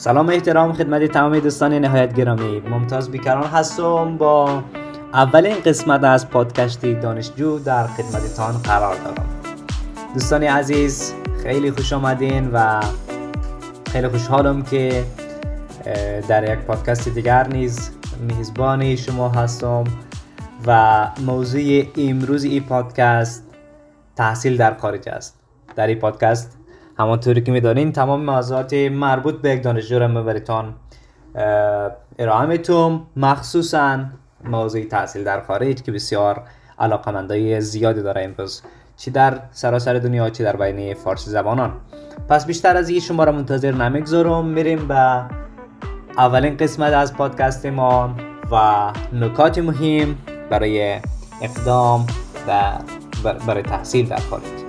سلام احترام خدمت تمام دوستان نهایت گرامی. ممتاز بیکران هستم. با اولین قسمت از پادکستی دانشجو در خدمتتان قرار دارم. دوستان عزیز خیلی خوش آمدین و خیلی خوشحالم که در یک پادکست دیگر نیز میزبان شما هستم و موضوع امروز این پادکست تحصیل در خارج است. در این پادکست همانطوری که می‌دانین تمام موضوعات مربوط به یک دانشجو را برایتان ارائه می‌تونم مخصوصا موضوع تحصیل در خارج که بسیار علاقمندای زیادی داره امروز. چی در سراسر دنیا چی در بین فارسی زبانان. پس بیشتر از این شما را منتظر نمی‌گذارم. میریم به اولین قسمت از پادکست ما و نکات مهم برای اقدام برای تحصیل در خارج.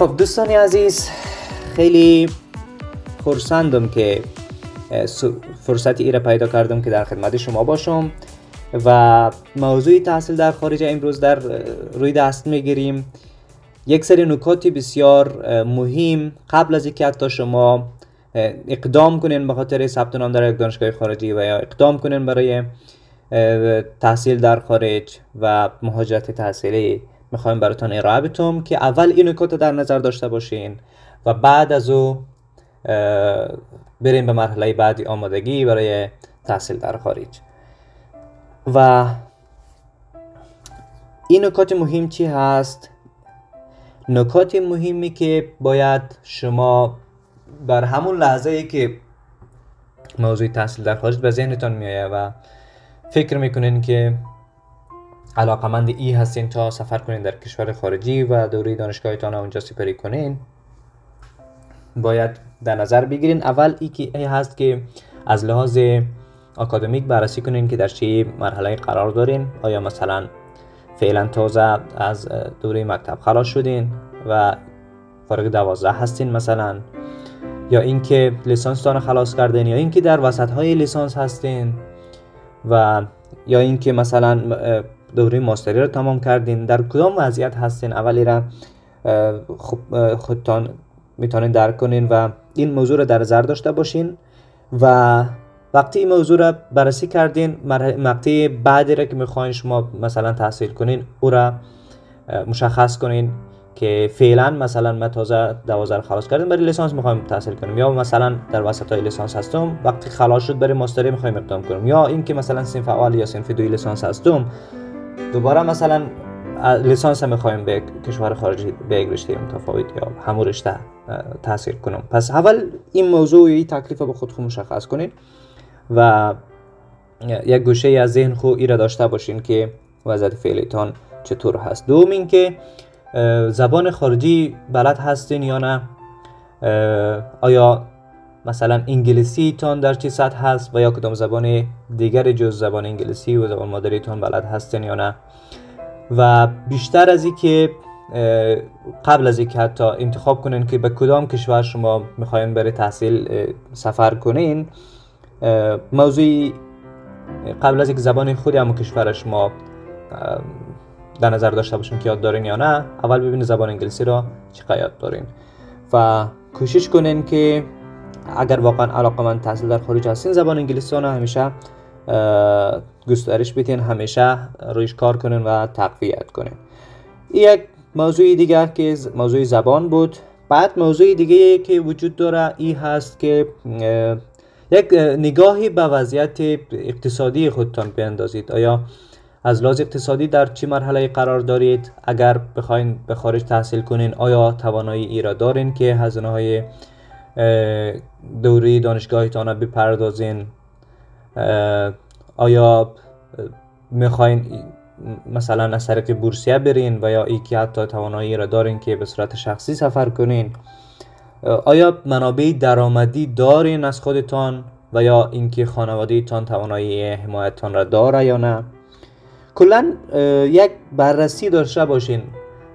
خب دوستانی عزیز خیلی خورسندم که فرصتی ای پیدا کردم که در خدمت شما باشم و موضوع تحصیل در خارج امروز در روی دست می‌گیریم. یک سری نکاتی بسیار مهم قبل از اینکه حتی شما اقدام کنین به خاطر ثبت نام در یک دانشگاه خارجی و یا اقدام کنین برای تحصیل در خارج و مهاجرت تحصیلی می‌خوایم براتون ارائه بتم که اول این نکات در نظر داشته باشین و بعد از او بریم به مرحله بعدی آمادگی برای تحصیل در خارج. و این نکات مهم چی هست؟ نکات مهمی که باید شما بر همون لحظه ای که موضوع تحصیل در خارج به ذهنتان میایه و فکر می‌کنین که علاقمند ای هستین تا سفر کنین در کشور خارجی و دوره دانشگاهتان اونجا سپری کنین. باید در نظر بگیرین. اول ای که ای هست که از لحاظ اکادمیک بررسی کنین که در چه مرحله قرار دارین. آیا مثلا فعلا تازه از دوره مکتب خلاص شدین و فارغ دوازده هستین مثلا. یا اینکه لیسانس تان خلاص کردین. یا اینکه در وسط های لیسانس هستین. و یا اینکه مثلا دوره ماستری رو تمام کردین. در کدام وضعیت هستین؟ اولی را خب خودتان می‌تونین درک کنین و این موضوع رو در نظر داشته باشین و وقتی این موضوع را بررسی کردین مقطع بعدی را که می‌خواین شما مثلا تحصیل کنین او را مشخص کنین که فعلا مثلا من تازه دوازده خلاص کردم برای لیسانس می‌خوایم تحصیل کنیم. یا مثلا در وسط های لیسانس هستم وقتی خلاص شد برای ماستری می‌خوایم اقدام کنیم یا اینکه مثلا سنف اول یا سنف دوی لیسانس هستم دوباره مثلا لیسانس می‌خوایم به کشور خارجی به یک رشته متفاوت یا همون رشته تحصیل کنم. پس اول این موضوع این تکلیف به خود خود مشخص کنید و یک گوشه از ذهن خود ای داشته باشین که وضعیت فعلیتان چطور هست. دوم اینکه زبان خارجی بلد هستین یا نه؟ آیا مثلا انگلیسی تان در چه سطح هست و یا کدام زبان دیگر جز زبان انگلیسی و زبان مادری تان بلد هستین یا نه؟ و بیشتر از که قبل از اینکه حتی انتخاب کنین که به کدام کشور شما می‌خواین برای تحصیل سفر کنین موضوعی قبل از اینکه زبان خودی هم کشور شما در نظر داشته باشین که یاد دارین یا نه اول ببینید زبان انگلیسی را چقدر یاد دارین. و کوشش کنین که اگر واقعا علاقه من تحصیل در خارج هستین زبان انگلیسی همیشه گسترش بدین همیشه رویش کار کنین و تقویت کنین. یک موضوع دیگر که موضوع زبان بود. بعد موضوع دیگه که وجود داره ای هست که یک نگاهی به وضعیت اقتصادی خودتان بیندازید. آیا از لحاظ اقتصادی در چه مرحله قرار دارید؟ اگر بخواین به خارج تحصیل کنین آیا توانایی ای را دارین که هزینه های دوره دانشگاهتان بپردازین. آیا می‌خواین مثلا از طریق بورسیه برین و یا ای که حتی توانایی را دارین که به صورت شخصی سفر کنین؟ آیا منابع درآمدی دارین از خودتان و یا اینکه خانواده تان توانایی حمایتتان را داره یا نه؟ کلا یک بررسی داشته باشین.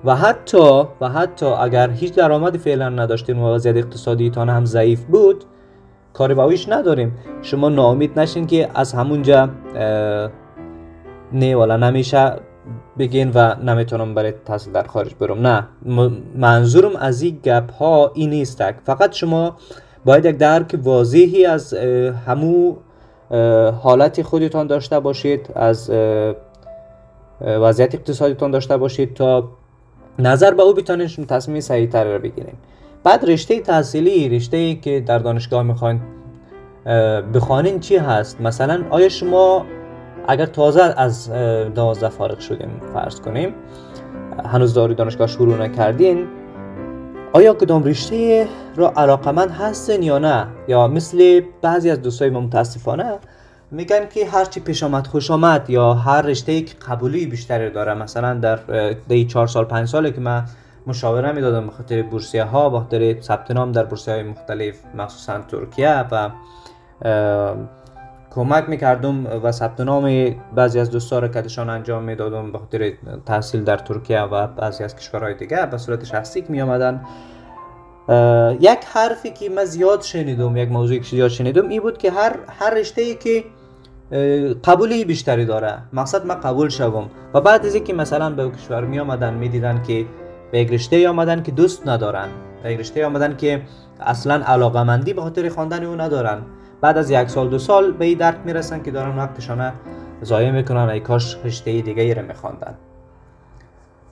و حتی و حتی اگر هیچ درآمدی فعلا نداشتیم و وضعیت اقتصادیتان هم ضعیف بود کاری باویش نداریم. شما ناامید نشین که از همونجا نه والا نمیشه بگین و نمی‌تونم برای تحصیل در خارج برم. نه منظورم از این گپ ها این نیست فقط شما باید یک درک واضحی از همو حالت خودتان داشته باشید از وضعیت اقتصادیتان داشته باشید تا نظر به او بتانید تصمیم تر را بگیرید. بعد رشته تحصیلی رشته ای که در دانشگاه می‌خواین بخوانین چی هست؟ مثلا آیا شما اگر تازه از دوازده فارغ شدیم فرض کنیم هنوز داری دانشگاه شروع نکردین آیا کدام رشته را علاقمند هستین یا نه؟ یا مثل بعضی از دوستای ما متاسفانه میگن که هر چی پیش آمد خوش آمد یا هر رشته که قبولی بیشتری داره مثلا در دی چهار سال پنج ساله که من مشاوره می‌دادم به خاطر بورسیه ها به خاطر ثبت نام در بورسیه های مختلف مخصوصا ترکیه و کمک می‌کردم و ثبت نام بعضی از دوستا را انجام می‌دادم به خاطر تحصیل در ترکیه و بعضی از کشورهای دیگه به صورت شخصی می آمدن یک حرفی که من زیاد شنیدم یک موضوعی که زیاد شنیدم این بود که هر هر رشته ای که قبولی بیشتری داره. مقصد من قبول شوم. و بعد از اینکه مثلا به کشور می آمدن می دیدن که به یک رشته آمدن که دوست ندارن. به یک رشته آمدن که اصلا علاقه مندی به خاطر خواندن او ندارن. بعد از یک سال دو سال به این درک می‌رسن که دارن وقتشان ضایع می‌کنن ای کاش رشته دیگه ای رو میخواندن.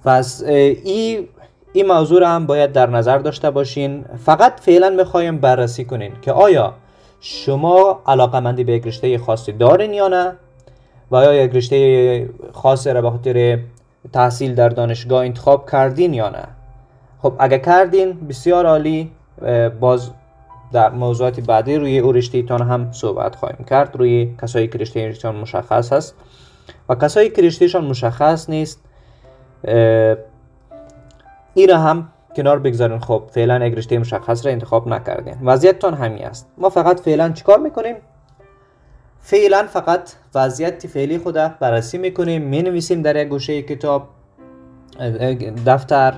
پس این این موضوع را هم باید در نظر داشته باشین. فقط فعلا می‌خوایم بررسی کنین که آیا شما علاقه مندی به یک رشته خاصی دارین یا نه و آیا یک رشته خاصی را به خاطر تحصیل در دانشگاه انتخاب کردین یا نه. خب اگه کردین بسیار عالی. باز در موضوعات بعدی روی او رشته تان هم صحبت خواهیم کرد. روی کسایی که رشته مشخص هست. و کسایی که رشته مشخص نیست این را هم کنار بگذارین. خب فعلا یک رشته مشخص را انتخاب نکردین. وضعیتتان همین است. ما فقط فعلا چیکار می‌کنیم؟ فعلا فقط وضعیت فعلی خود بررسی می‌کنیم. می نویسیم در یک گوشه کتاب دفتر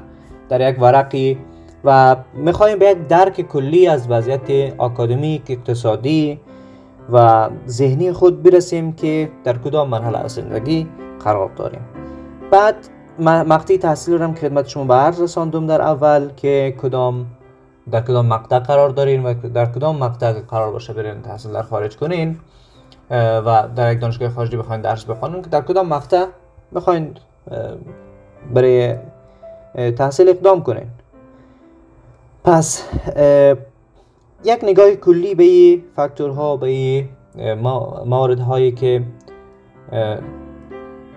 در یک ورقی و می‌خوایم به یک درک کلی از وضعیت آکادمیک اقتصادی و ذهنی خود برسیم که در کدام مرحله از زندگی قرار داریم. بعد مقطع تحصیل رو خدمت شما به عرض رساندم در اول که کدام در کدام مقطع قرار دارین و در کدام مقطع قرار باشه برین تحصیل در خارج کنین. و در یک دانشگاه خارجی بخواین درس بخوانین که در کدام مقطع بخواین برای تحصیل اقدام کنین. پس یک نگاه کلی به فاکتورها به موارد هایی که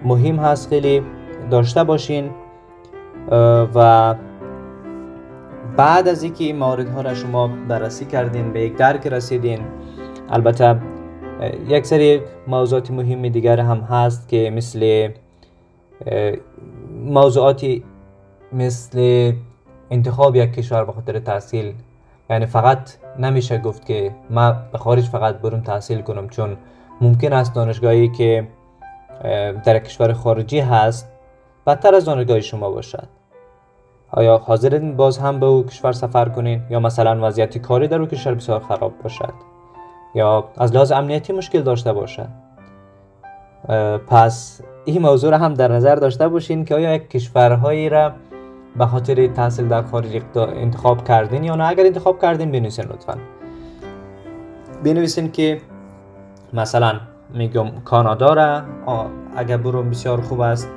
مهم هست خیلی. داشته باشین و بعد از اینکه این موارد ها را شما بررسی کردین به یک درک رسیدین البته یک سری موضوعات مهم دیگر هم هست که مثل موضوعاتی مثل انتخاب یک کشور به خاطر تحصیل یعنی فقط نمیشه گفت که ما به خارج فقط برم تحصیل کنم چون ممکن است دانشگاهی که در کشور خارجی هست بدتر از دانشگاه شما باشد. آیا حاضرین باز هم به او کشور سفر کنین یا مثلا وضعیت کاری در او کشور بسیار خراب باشد؟ یا از لحاظ امنیتی مشکل داشته باشد؟ پس این موضوع را هم در نظر داشته باشین که آیا یک کشورهایی را به خاطر تحصیل در خارج انتخاب کردین یا نه. اگر انتخاب کردین بنویسین لطفا. بنویسین که مثلا میگم کانادا را اگر برم بسیار خوب است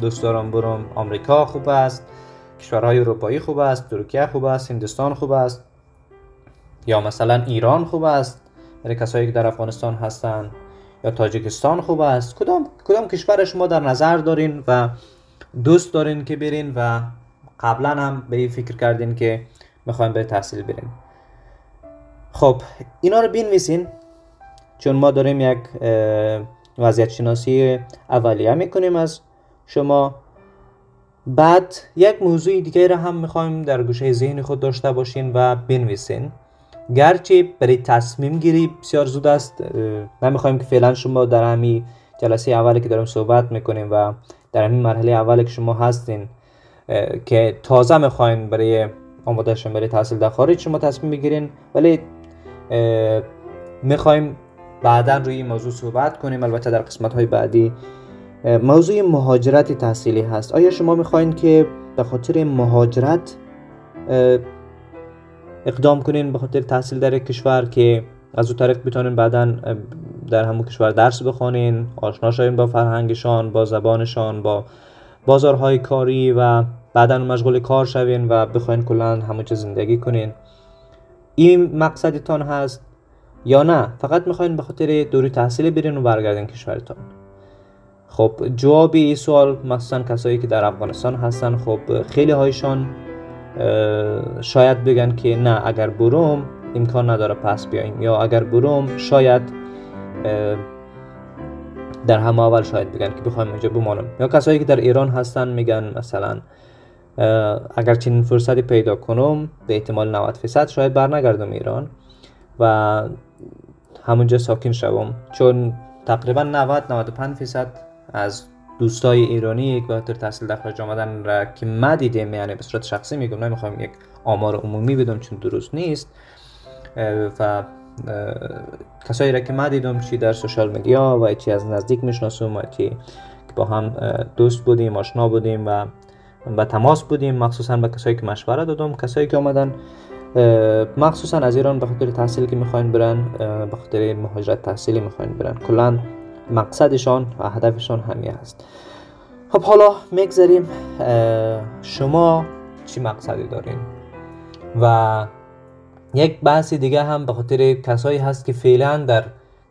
دوست دارم برم آمریکا خوب است کشورهای اروپایی خوب است ترکیه خوب است هندوستان خوب است یا مثلا ایران خوب است. برای کسایی که در افغانستان هستند یا تاجیکستان خوب است. کدام کدام کشور شما در نظر دارین و دوست دارین که برین و قبلا هم به این فکر کردین که می‌خوایم به تحصیل برین خب اینا رو بنویسین چون ما داریم یک وضعیت شناسی اولیه می‌کنیم از شما بعد یک موضوع دیگه را هم می‌خوایم در گوشه ذهن خود داشته باشین و بنویسین. گرچه برای تصمیم گیری بسیار زود است نمی‌خوایم که فعلا شما در همین جلسه اولی که داریم صحبت می‌کنیم و در همین مرحله اولی که شما هستین که تازه می‌خواین برای آماده برای تحصیل در خارج شما تصمیم بگیرین. ولی می‌خوایم بعدا روی این موضوع صحبت کنیم. البته در قسمت های بعدی موضوع مهاجرت تحصیلی هست. آیا شما می‌خواین که به خاطر مهاجرت اقدام کنین به خاطر تحصیل در کشور که از او طریق بتونین بعدا در همون کشور درس بخونین آشنا شوین با فرهنگشان با زبانشان با بازارهای کاری و بعدا مشغول کار شوین و بخواین کلا همون زندگی کنین. این مقصدتان هست یا نه؟ فقط می‌خواین به خاطر دوری تحصیلی برین و برگردین کشورتان. خب جواب این سوال مثلا کسایی که در افغانستان هستن خب خیلی هایشان شاید بگن که نه اگر بروم امکان نداره پس بیایم یا اگر بروم شاید در همه اول شاید بگن که بخوایم اونجا بمانم. یا کسایی که در ایران هستن میگن مثلا اگر چنین فرصتی پیدا کنم به احتمال 90 فیصد شاید برنگردم ایران و همونجا ساکن شوم. چون تقریبا 90 95 فیصد از دوستای ایرانی که به تحصیل در خارج آمدن را که ما دیدیم یعنی به صورت شخصی میگم نمی‌خوام یک آمار عمومی بدم چون درست نیست. و کسایی را که ما دیدم چی در سوشال میدیا و چی از نزدیک می‌شناسم و چی با هم دوست بودیم آشنا بودیم و به تماس بودیم مخصوصا به کسایی که مشوره دادم. کسایی که آمدن مخصوصا از ایران به خاطر تحصیل که می‌خواین برن به خاطر مهاجرت تحصیلی می‌خواین برن. کلا مقصدشان و هدفشان همین هست خب حالا می‌گذاریم شما چی مقصدی دارین؟ و یک بحثی دیگه هم به خاطر کسایی هست که فعلا در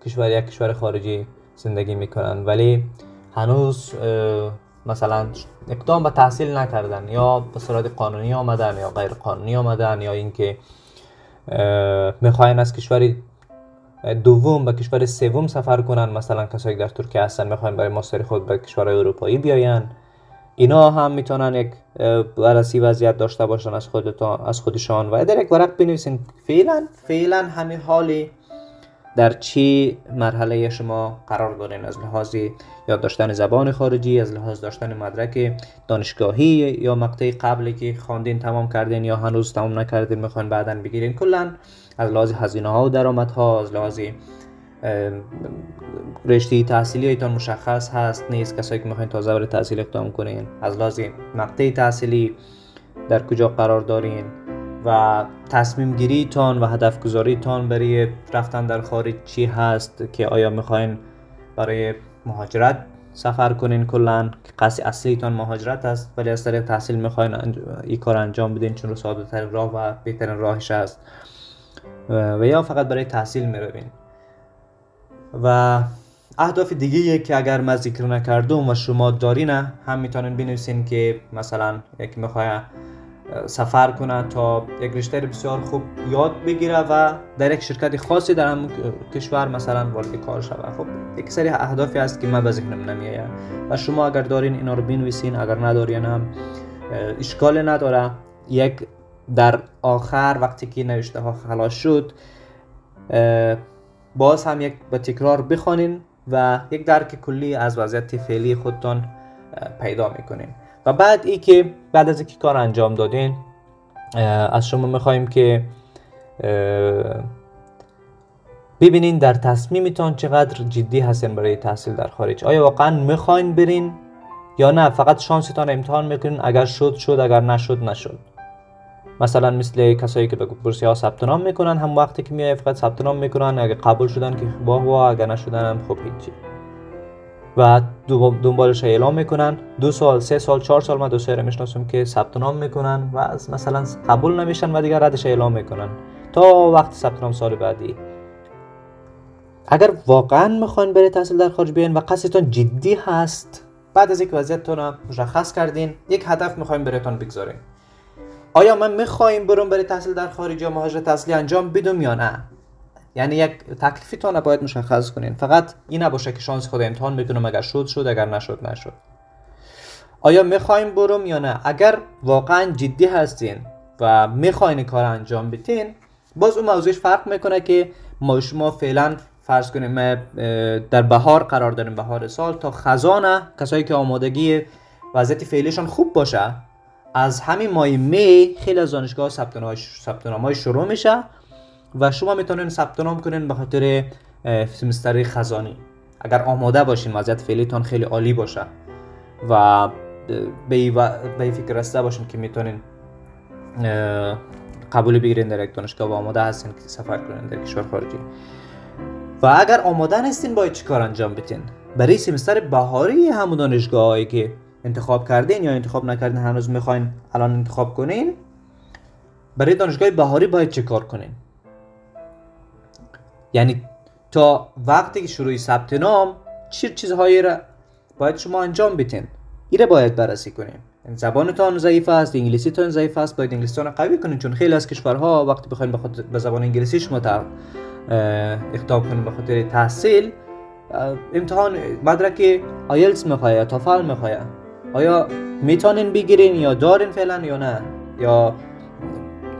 کشور یک کشور خارجی زندگی می‌کنن ولی هنوز مثلا اقدام به تحصیل نکردن یا به صورت قانونی آمدن یا غیر قانونی آمدن یا اینکه می‌خواین از کشور دوم به کشور سوم سفر کنن مثلا کسایی در ترکیه هستن می‌خواین برای ماستر خود به کشور اروپایی بیاین. اینا هم می‌تونن یک بررسی وضعیت داشته باشن از خودتان از خودشان. و در یک ورق بنویسین فعلا فعلا همین حالی در چی مرحله شما قرار دارین از لحاظ یاد داشتن زبان خارجی از لحاظ داشتن مدرک دانشگاهی یا مقطع قبلی که خواندین تمام کردین یا هنوز تمام نکردین می‌خواین بعدا بگیرین. کلا از لحاظ هزینه ها و درآمد ها از لحاظ رشته تحصیلی ایتان مشخص هست نیست کسایی که می‌خواین تازه برای تحصیل اقدام کنین. از لحاظ مقطع تحصیلی در کجا قرار دارین و تصمیم گیری تان و هدف گذاری تان برای رفتن در خارج چی هست که آیا می‌خواین برای مهاجرت سفر کنین؟ کلا که اصلی تان مهاجرت است ولی از طریق تحصیل می‌خواین این کار انجام بدین چون ساده ترین راه و بهترین راهش است. و یا فقط برای تحصیل می‌روین و اهداف دیگه که اگر من ذکر نکردم و شما دارین هم می‌تونین بنویسین که مثلا یکی می‌خواه سفر کنه تا یک رشته بسیار خوب یاد بگیره و در یک شرکت خاصی در هم کشور مثلا وارد کار شوه. خب یک سری اهدافی هست که من به ذهنم نمیآید و شما اگر دارین اینا رو بنویسین اگر ندارین هم اشکال نداره. یک در آخر وقتی که نوشته ها خلاص شد باز هم یک به تکرار بخوانین و یک درک کلی از وضعیت فعلی خودتان پیدا می‌کنین. و بعد ای که بعد از اینکه کار انجام دادین از شما می‌خوایم که ببینین در تصمیمتان چقدر جدی هستین برای تحصیل در خارج. آیا واقعا می‌خواین برین یا نه؟ فقط شانستان امتحان می‌کنین اگر شد شد اگر نشد نشد. مثلا مثل کسایی که به بورسی ها ثبت نام می‌کنن هم وقتی که میای فقط ثبت نام می‌کنن اگه قبول شدن که واه واه اگر نشدن هم خب هیچی. و دنبالش اعلام می‌کنن. دو سال سه سال چهار سال ما دوستای رو می‌شناسم که ثبت نام می‌کنن و از مثلا قبول نمیشن و دیگر ردش اعلام می‌کنن. تا وقت ثبت نام سال بعدی. اگر واقعا می‌خواین برای تحصیل در خارج بیاین و قصدتون جدی هست بعد از یک وضعیتتون مشخص کردین یک هدف می‌خوایم برایتون بگذارین. آیا من می‌خوایم برم برای تحصیل در خارج یا مهاجرت اصلی انجام بدم یا نه؟ یعنی یک تکلیفتان باید مشخص کنین. فقط این نباشه که شانس خود امتحان می‌کنم اگر شد شد اگر نشد نشد. آیا می‌خوایم برم یا نه؟ اگر واقعا جدی هستین و می‌خواین کار انجام بدین باز اون موضوعش فرق می‌کنه که ما شما فعلا فرض کنیم در بهار قرار داریم بهار سال تا خزانه کسایی که آمادگی وضعیت فعلیشان خوب باشه از همین ماه می خیلی از دانشگاه ثبت های شروع میشه و شما می‌تونین ثبت نام کنین به خاطر سمستر خزانی. اگر آماده باشین وضعیت فعلیتان خیلی عالی باشه و به به فکر رسته باشین که می‌تونین قبول بگیرین در یک دانشگاه و آماده هستین که سفر کنین در کشور خارجی. و اگر آماده نیستین باید چیکار انجام بدین؟ برای سمستر بهاری همون دانشگاه که انتخاب کردین یا انتخاب نکردین هنوز می‌خواین الان انتخاب کنین؟ برای دانشگاه بهاری باید چه کار کنین؟ یعنی تا وقتی که شروع ثبت نام چه چیزهایی را باید شما انجام بدین؟ ایره باید بررسی کنیم زبانتان ضعیف است انگلیسی تان ضعیف است باید انگلیسی قوی کنین چون خیلی از کشورها وقتی بخواین به زبان انگلیسی شما اقدام کنین به خاطر تحصیل امتحان مدرک آیلتس می‌خواه یا تافل می‌خواه آیا می‌تونین بگیرین یا دارین فعلا یا نه؟ یا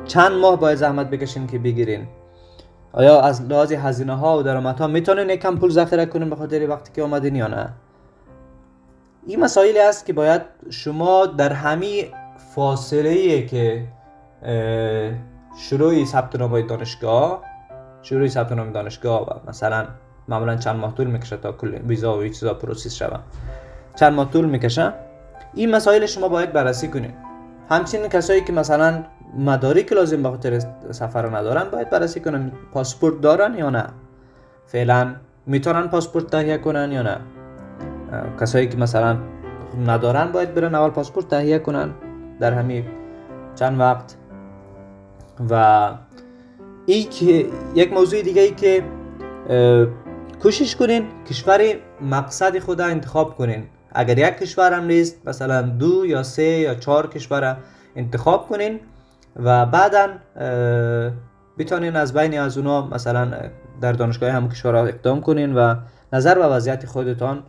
چند ماه باید زحمت بکشین که بگیرین؟ آیا از لحاظ هزینه ها و درآمدها می‌تونین یکم پول ذخیره کنین به خاطر وقتی که آمدین یا نه؟ این مسائلی است که باید شما در همین فاصله ای که شروع ثبت نام دانشگاه شروع ثبت نام دانشگاه و مثلا معمولا چند ماه طول می‌کشه تا کل ویزا و چیزا پروسس شوه چند ماه طول می‌کشه؟ این مسائل شما باید بررسی کنید. همچنین کسایی که مثلا مدارک لازم به خاطر سفر ندارن باید بررسی کنن پاسپورت دارن یا نه. فعلا می‌تونن پاسپورت تهیه کنن یا نه. کسایی که مثلا ندارن باید برن اول پاسپورت تهیه کنن در همین چند وقت. و ای که یک موضوع دیگه ای که کوشش کنین کشور مقصد خود انتخاب کنین. اگر یک کشور هم نیست مثلا دو یا سه یا چهار کشور انتخاب کنین و بعدا بتونین از بین از اونا مثلا در دانشگاه هم کشورها اقدام کنین و نظر به وضعیت خودتان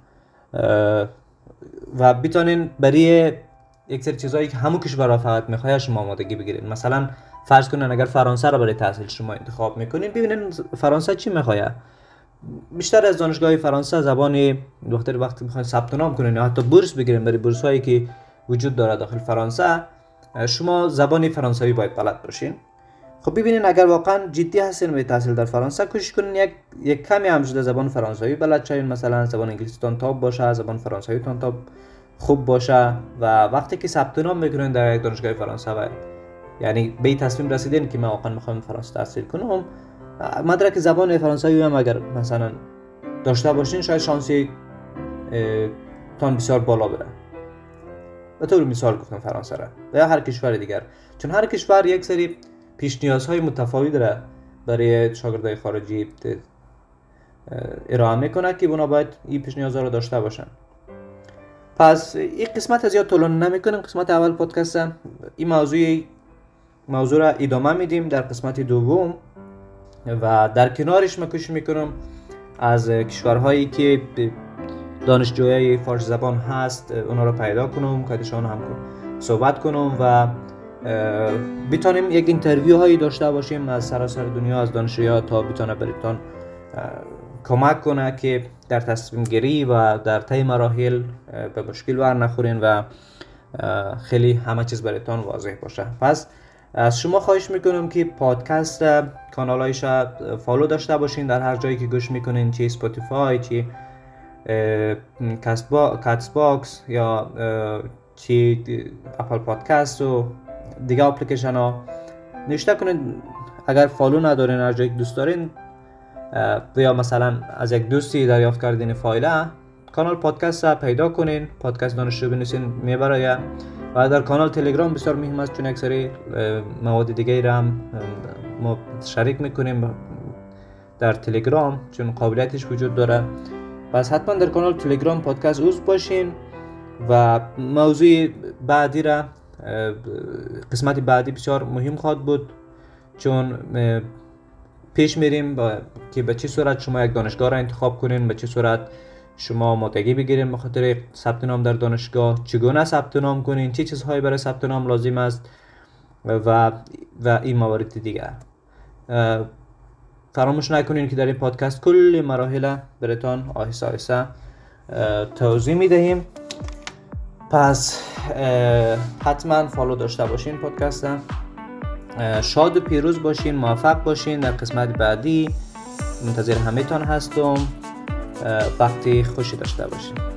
و بتونین برای یک سری چیزهایی که همون فقط می‌خواد شما آمادگی بگیرین. مثلا فرض کنین اگر فرانسه رو برای تحصیل شما انتخاب می‌کنین ببینین فرانسه چی می‌خواد بیشتر از دانشگاه فرانسه زبان دختر وقتی می‌خواین ثبت نام کنین یا حتی بورس بگیرین برای بورس هایی که وجود داره داخل فرانسه شما زبان فرانسوی باید بلد باشین. خب ببینین اگر واقعا جدی هستین به تحصیل در فرانسه کوشش کنین یک یک کمی هم شده زبان فرانسوی بلد شوین مثلا زبان انگلیسی تان تاپ باشه زبان فرانسوی تان تاپ خوب باشه و وقتی که ثبت نام می‌کنین در یک دانشگاه فرانسه و یعنی به تصمیم رسیدین که من واقعا می‌خوام فرانسه تحصیل کنم مدرک زبان فرانسوی هم اگر مثلا داشته باشین شاید شانسی تان بسیار بالا بره. به طور مثال گفتم فرانسه را. و یا هر کشور دیگر. چون هر کشور یک سری پیش نیازهای متفاوت داره برای شاگردای خارجی ارائه می‌کنه که اونا باید این پیش نیازها رو داشته باشن. پس این قسمت از یاد طولانی نمی‌کنیم. قسمت اول پادکست این موضوع موضوع را ادامه میدیم در قسمت دوم. و در کنارش ما کوشش می‌کنم از کشورهایی که دانشجوی فارسی زبان هست اونا رو پیدا کنم کاتشان هم صحبت کنم و بتانیم یک اینترویو هایی داشته باشیم از سراسر دنیا از دانشجویا تا بتونه بریتان کمک کنه که در تصمیم گیری و در طی مراحل به مشکل ور نخورین و خیلی همه چیز برایتان واضح باشه. پس از شما خواهش می‌کنم که پادکست کانال هایش follow داشته باشین. در هر جایی که گوش می‌کنین چی Spotify چی با... باکس یا چی Apple Podcast و دیگه اپلیکیشن ها. نشته کنین اگر فالو ندارین هر جایی دوست دارین یا مثلا از یک دوستی دریافت کردین فایل کانال پادکست را پیدا کنین. پادکست دانشجو بنویسین می‌بره و در کانال تلگرام بسیار مهم است چون یک سری مواد دیگه هم ما شریک می‌کنیم در تلگرام چون قابلیتش وجود داره. پس حتما در کانال تلگرام پادکست اوز باشین و موضوع بعدی را قسمت بعدی بسیار مهم خواهد بود چون پیش میریم با... که به چه صورت شما یک دانشگاه را انتخاب کنین به چه صورت شما آمادگی بگیرین به خاطر ثبت نام در دانشگاه. چگونه ثبت نام کنین؟ چه چیزهایی برای ثبت نام لازم است؟ و و این موارد دیگر. فراموش نکنین که در این پادکست کل مراحل برتان آهسته آهسته توضیح می‌دهیم. پس حتما فالو داشته باشین پادکست. شاد و پیروز باشین موفق باشین. در قسمت بعدی منتظر همه تان هستم. وقتی خوشی داشته باشید